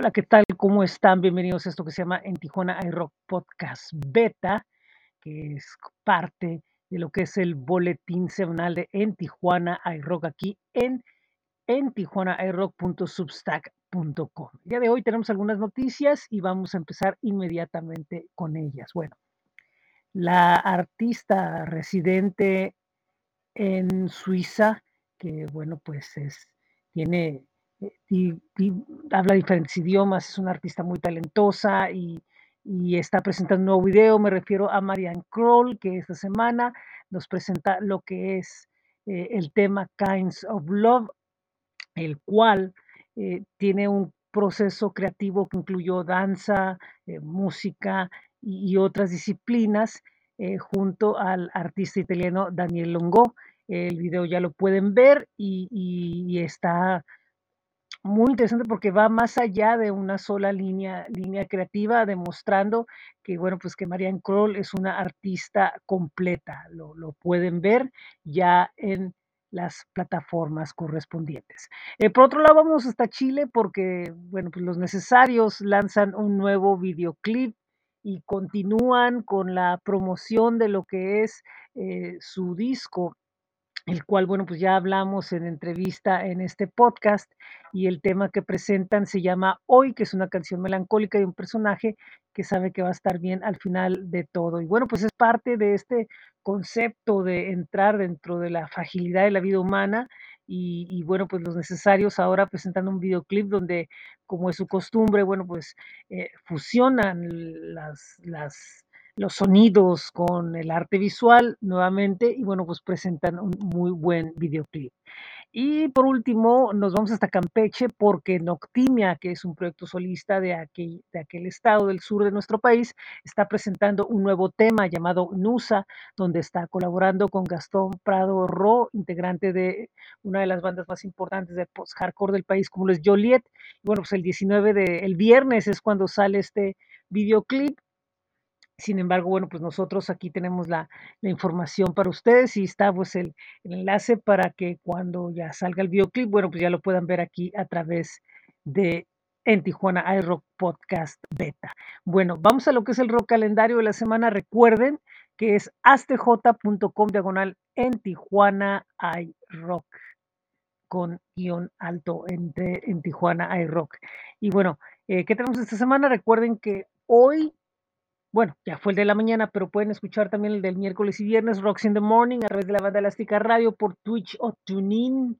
Hola, ¿qué tal? ¿Cómo están? Bienvenidos a esto que se llama En Tijuana iRock Podcast Beta, que es parte de lo que es el boletín semanal de En Tijuana iRock aquí en en tijuanairock.substack.com. El día de hoy tenemos algunas noticias y vamos a empezar inmediatamente con ellas. Bueno, la artista residente en Suiza, que bueno, pues es, tiene, eh, di- habla diferentes idiomas, es una artista muy talentosa y, y está presentando un nuevo video. Me refiero a Marianne Kroll, que esta semana nos presenta lo que es eh, el tema Kinds of Love, el cual eh, tiene un proceso creativo que incluyó danza, música y, y otras disciplinas junto al artista italiano Daniel Longo. El video ya lo pueden ver y, y- y está muy interesante porque va más allá de una sola línea, línea creativa, demostrando que, bueno, pues que Marianne Kroll es una artista completa. Lo, lo pueden ver ya en las plataformas correspondientes. Eh, por otro lado, vamos hasta Chile porque, bueno, pues los necesarios lanzan un nuevo videoclip y continúan con la promoción de lo que es eh, su disco el cual, bueno, pues ya hablamos en entrevista en este podcast y el tema que presentan se llama Hoy, que es una canción melancólica de un personaje que sabe que va a estar bien al final de todo. Y bueno, pues es parte de este concepto de entrar dentro de la fragilidad de la vida humana y, y bueno, pues los necesarios ahora presentando un videoclip donde, como es su costumbre, bueno, pues eh, fusionan las, las los sonidos con el arte visual nuevamente y bueno, pues presentan un muy buen videoclip. Y por último, nos vamos hasta Campeche porque Noctimia, que es un proyecto solista de aquel, de aquel estado del sur de nuestro país, está presentando un nuevo tema llamado Nusa, donde está colaborando con Gastón Prado Ro, integrante de una de las bandas más importantes de post-hardcore del país, como es Joliet. Y bueno, pues el 19 de, el viernes es cuando sale este videoclip sin embargo, bueno, pues nosotros aquí tenemos la, información para ustedes y está pues el, el enlace para que cuando ya salga el videoclip, bueno, pues ya lo puedan ver aquí a través de en Tijuana iRock Podcast Beta. Bueno, vamos a lo que es el rock calendario de la semana. Recuerden que es astj.com diagonal en Tijuana iRock con guion alto entre en Tijuana iRock. Y bueno, eh, ¿qué tenemos esta semana? Recuerden que hoy bueno, ya fue el de la mañana, pero pueden escuchar también el del miércoles y viernes, Rocks in the Morning, a través de la banda Elástica Radio por Twitch o TuneIn.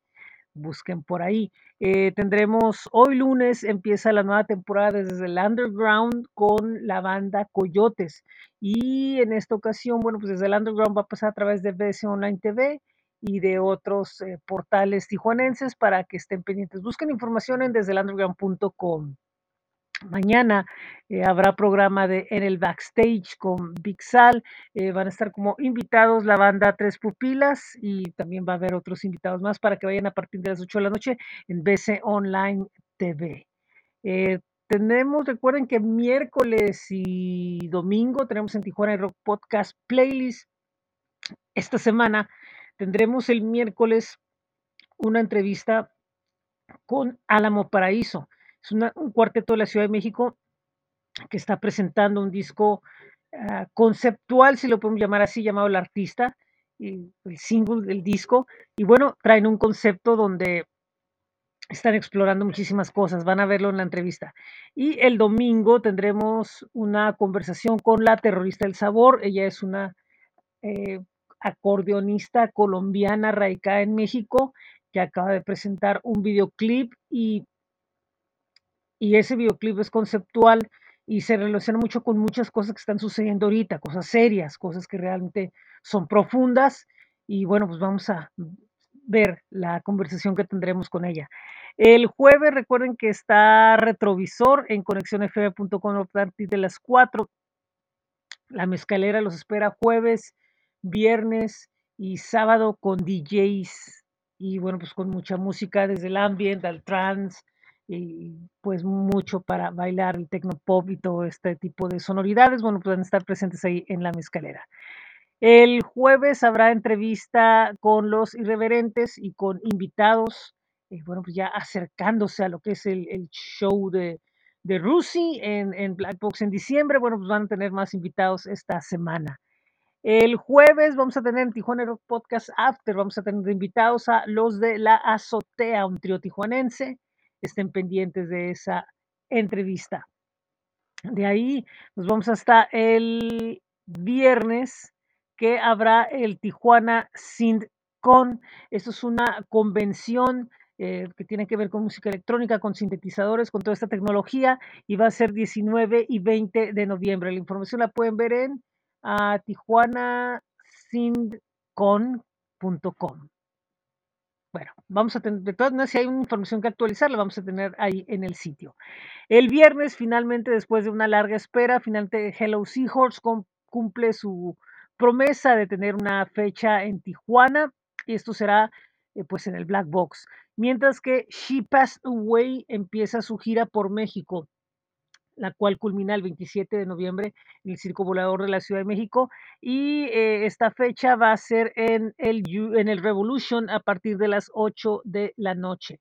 Busquen por ahí. Eh, tendremos hoy lunes, empieza la nueva temporada desde el Underground con la banda Coyotes. Y en esta ocasión, bueno, pues desde el Underground va a pasar a través de BS Online TV y de otros eh, portales tijuanenses para que estén pendientes. Busquen información en desde el underground.com. Mañana eh, habrá programa de En el Backstage con Big Sal. eh, van a estar como invitados la banda Tres Pupilas y también va a haber otros invitados más para que vayan a partir de las 8 de la noche en BC Online TV. Eh, tenemos, recuerden que miércoles y domingo tenemos en Tijuana el Rock Podcast Playlist. Esta semana tendremos el miércoles una entrevista con Álamo Paraíso. Es un cuarteto de la Ciudad de México que está presentando un disco ah, conceptual, si lo podemos llamar así, llamado El Artista, y el single del disco. Y bueno, traen un concepto donde están explorando muchísimas cosas, van a verlo en la entrevista. Y el domingo tendremos una conversación con la terrorista del sabor. Ella es una eh, acordeonista colombiana radicada en México que acaba de presentar un videoclip y y ese videoclip es conceptual y se relaciona mucho con muchas cosas que están sucediendo ahorita, cosas serias, cosas que realmente son profundas y bueno, pues vamos a ver la conversación que tendremos con ella. El jueves recuerden que está retrovisor en conexionfm.com a partir de las 4. La mezcalera los espera jueves, viernes y sábado con DJs y bueno, pues con mucha música desde el ambient al trance y pues mucho para bailar el tecnopop y todo este tipo de sonoridades, bueno, pueden estar presentes ahí en la mezcalera. El jueves habrá entrevista con los irreverentes y con invitados, eh, bueno, pues ya acercándose a lo que es el, el show de, de Rusi en, en Black Box en diciembre. Bueno, pues van a tener más invitados esta semana. El jueves vamos a tener en Tijuana Rock Podcast After, vamos a tener invitados a los de La Azotea, un trío tijuanense. Estén pendientes de esa entrevista. De ahí nos vamos hasta el viernes que habrá el Tijuana SynthCon. Esto es una convención eh, que tiene que ver con música electrónica, con sintetizadores, con toda esta tecnología y va a ser 19 y 20 de noviembre. La información la pueden ver en uh, tijuanasynthcon.com. Bueno, vamos a tener, de todas maneras, si hay una información que actualizar, la vamos a tener ahí en el sitio. El viernes, finalmente, después de una larga espera, finalmente Hello Seahorse cumple su promesa de tener una fecha en Tijuana y esto será eh, pues en el Black Box. Mientras que She Passed Away empieza su gira por México, la cual culmina el 27 de noviembre en el Circo Volador de la Ciudad de México. Y eh, esta fecha va a ser en el, en el Revolution a partir de las 8 de la noche.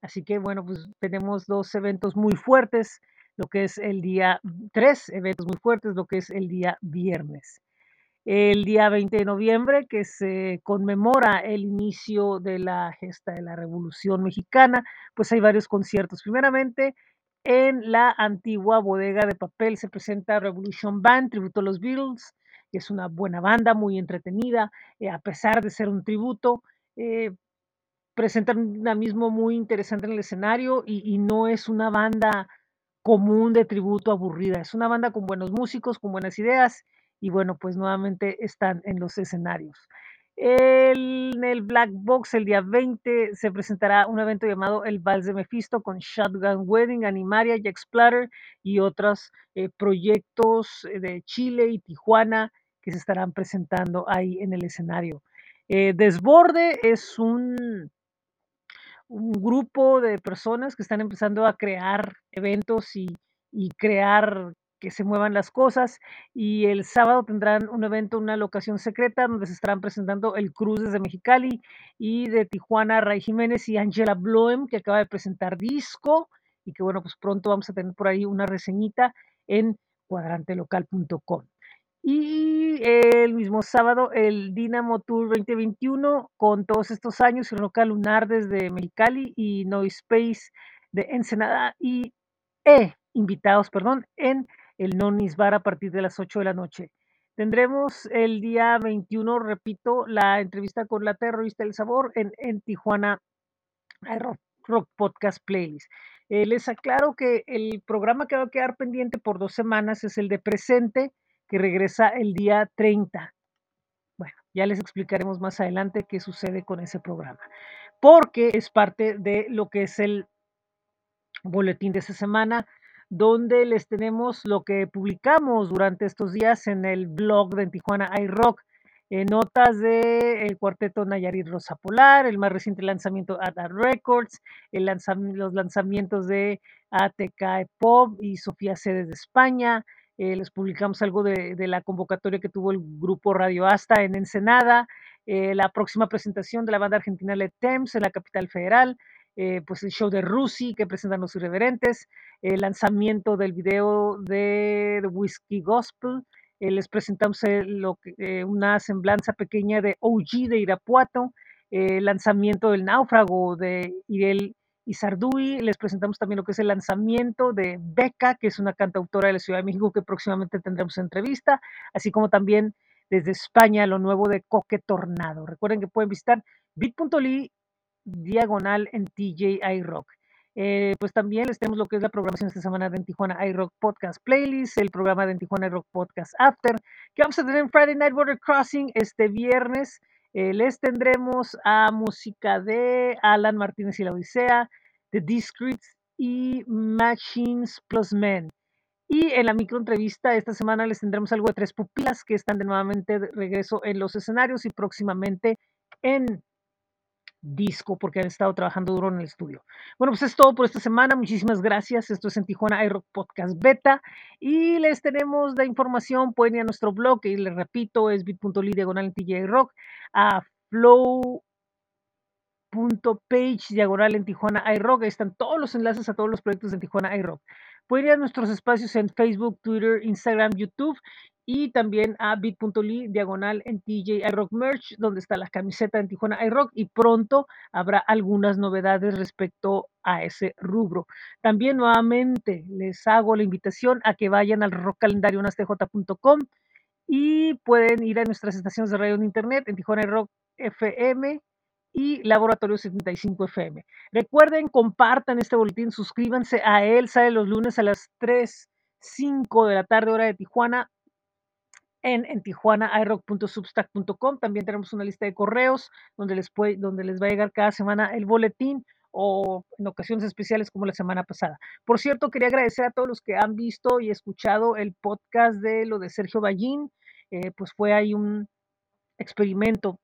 Así que bueno, pues tenemos dos eventos muy fuertes, lo que es el día, tres eventos muy fuertes, lo que es el día viernes. El día 20 de noviembre, que se conmemora el inicio de la gesta de la Revolución Mexicana, pues hay varios conciertos. Primeramente, en la antigua bodega de papel se presenta Revolution Band, tributo a los Beatles, que es una buena banda, muy entretenida, eh, a pesar de ser un tributo. Eh, presentan un dinamismo muy interesante en el escenario y, y, no es una banda común de tributo aburrida, es una banda con buenos músicos, con buenas ideas y bueno, pues nuevamente están en los escenarios. En el Black Box el día 20 se presentará un evento llamado El Vals de Mephisto con Shotgun Wedding, Animaria, Jack Splatter y otros eh, proyectos de Chile y Tijuana que se estarán presentando ahí en el escenario. Eh, Desborde es un, grupo de personas que están empezando a crear eventos y crear que se muevan las cosas y el sábado tendrán un evento, una locación secreta donde se estarán presentando el Cruz desde Mexicali y de Tijuana, Ray Jiménez y Angela Bloem que acaba de presentar disco y que bueno, pues pronto vamos a tener por ahí una reseñita en cuadrantelocal.com. Y el mismo sábado, el Dynamo Tour 2021, con todos estos años, el local lunar desde Mexicali y No Space de Ensenada y E, invitados, perdón, en el Nonis Bar a partir de las 8 de la noche. Tendremos el día 21, repito, la entrevista con la terrorista del sabor en, en Tijuana Rock, Rock, Podcast Playlist. Eh, les aclaro que el programa que va a quedar pendiente por dos semanas es el de presente, que regresa el día 30. Bueno, ya les explicaremos más adelante qué sucede con ese programa, porque es parte de lo que es el boletín de esta semana, donde les tenemos lo que publicamos durante estos días en el blog de Tijuana iRock. Eh, notas de el cuarteto Nayarit Rosa Polar, el más reciente lanzamiento ATA Records, los lanzamientos de ATK Pop y Sofía C desde España, eh, les publicamos algo de, de, la convocatoria que tuvo el grupo Radio Asta en Ensenada, eh, la próxima presentación de la banda argentina Le Temps en la capital federal, eh, pues el show de Rusi que presentan los irreverentes, el lanzamiento del video de, de Whiskey Gospel, eh, les presentamos eh, una semblanza pequeña de OG de Irapuato, el lanzamiento del náufrago de Irel y Sardui. Les presentamos también lo que es el lanzamiento de Beca, que es una cantautora de la Ciudad de México que próximamente tendremos entrevista, así como también desde España lo nuevo de Coque Tornado. Recuerden que pueden visitar bit.ly diagonal en TJ iRock. Eh, pues también les tenemos lo que es la programación esta semana de Tijuana iRock Podcast Playlist, el programa de Tijuana iRock Podcast After, que vamos a tener en Friday Night Border Crossing este viernes. Eh, les tendremos a música de Alan Martínez y la Odisea, The Discreets y Machines Plus Men. Y en la microentrevista esta semana les tendremos algo de tres pupilas que están de nuevamente de regreso en los escenarios y próximamente en disco porque han estado trabajando duro en el estudio. Bueno, pues es todo por esta semana. Muchísimas gracias. Esto es en Tijuana iRock Podcast Beta y les tenemos la información. Pueden ir a nuestro blog y les repito, es bit.ly diagonal en Rock a flow facebook.page diagonal en Tijuana iRock. Ahí están todos los enlaces a todos los proyectos de Tijuana iRock. Pueden ir a nuestros espacios en Facebook, Twitter, Instagram, YouTube y también a bit.ly diagonal en TJ iRock Merch, donde está la camiseta en Tijuana iRock y pronto habrá algunas novedades respecto a ese rubro. También nuevamente les hago la invitación a que vayan al rockcalendarionastj.com y pueden ir a nuestras estaciones de radio en internet en Tijuana Rock FM y Laboratorio 75 FM. Recuerden, compartan este boletín, suscríbanse a él, sale los lunes a las 3, 5 de la tarde hora de Tijuana en, en tijuanairock.substack.com. También tenemos una lista de correos donde les, puede, donde les va a llegar cada semana el boletín o en ocasiones especiales como la semana pasada. Por cierto, quería agradecer a todos los que han visto y escuchado el podcast de lo de Sergio Ballín. Eh, pues fue ahí un experimento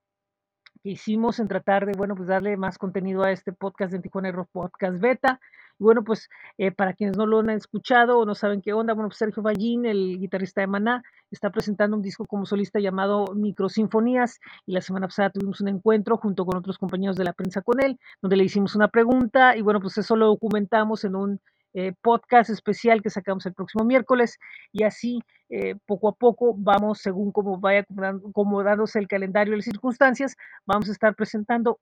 que hicimos en tratar de, bueno, pues darle más contenido a este podcast de Tijuana Rock Podcast Beta. Y bueno, pues eh, para quienes no lo han escuchado o no saben qué onda, bueno, pues Sergio Ballín, el guitarrista de Maná, está presentando un disco como solista llamado Microsinfonías y la semana pasada tuvimos un encuentro junto con otros compañeros de la prensa con él, donde le hicimos una pregunta y bueno, pues eso lo documentamos en un eh, podcast especial que sacamos el próximo miércoles y así eh, poco a poco vamos, según como vaya acomodándose el calendario y las circunstancias, vamos a estar presentando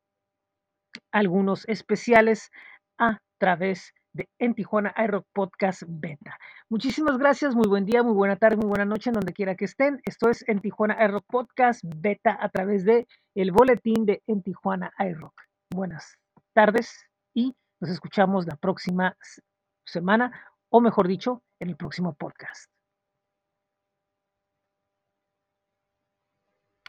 algunos especiales a través de En Tijuana iRock Podcast Beta. Muchísimas gracias, muy buen día, muy buena tarde, muy buena noche, en donde quiera que estén. Esto es En Tijuana iRock Podcast Beta a través de el boletín de En Tijuana iRock. Buenas tardes y nos escuchamos la próxima semana, o mejor dicho, en el próximo podcast.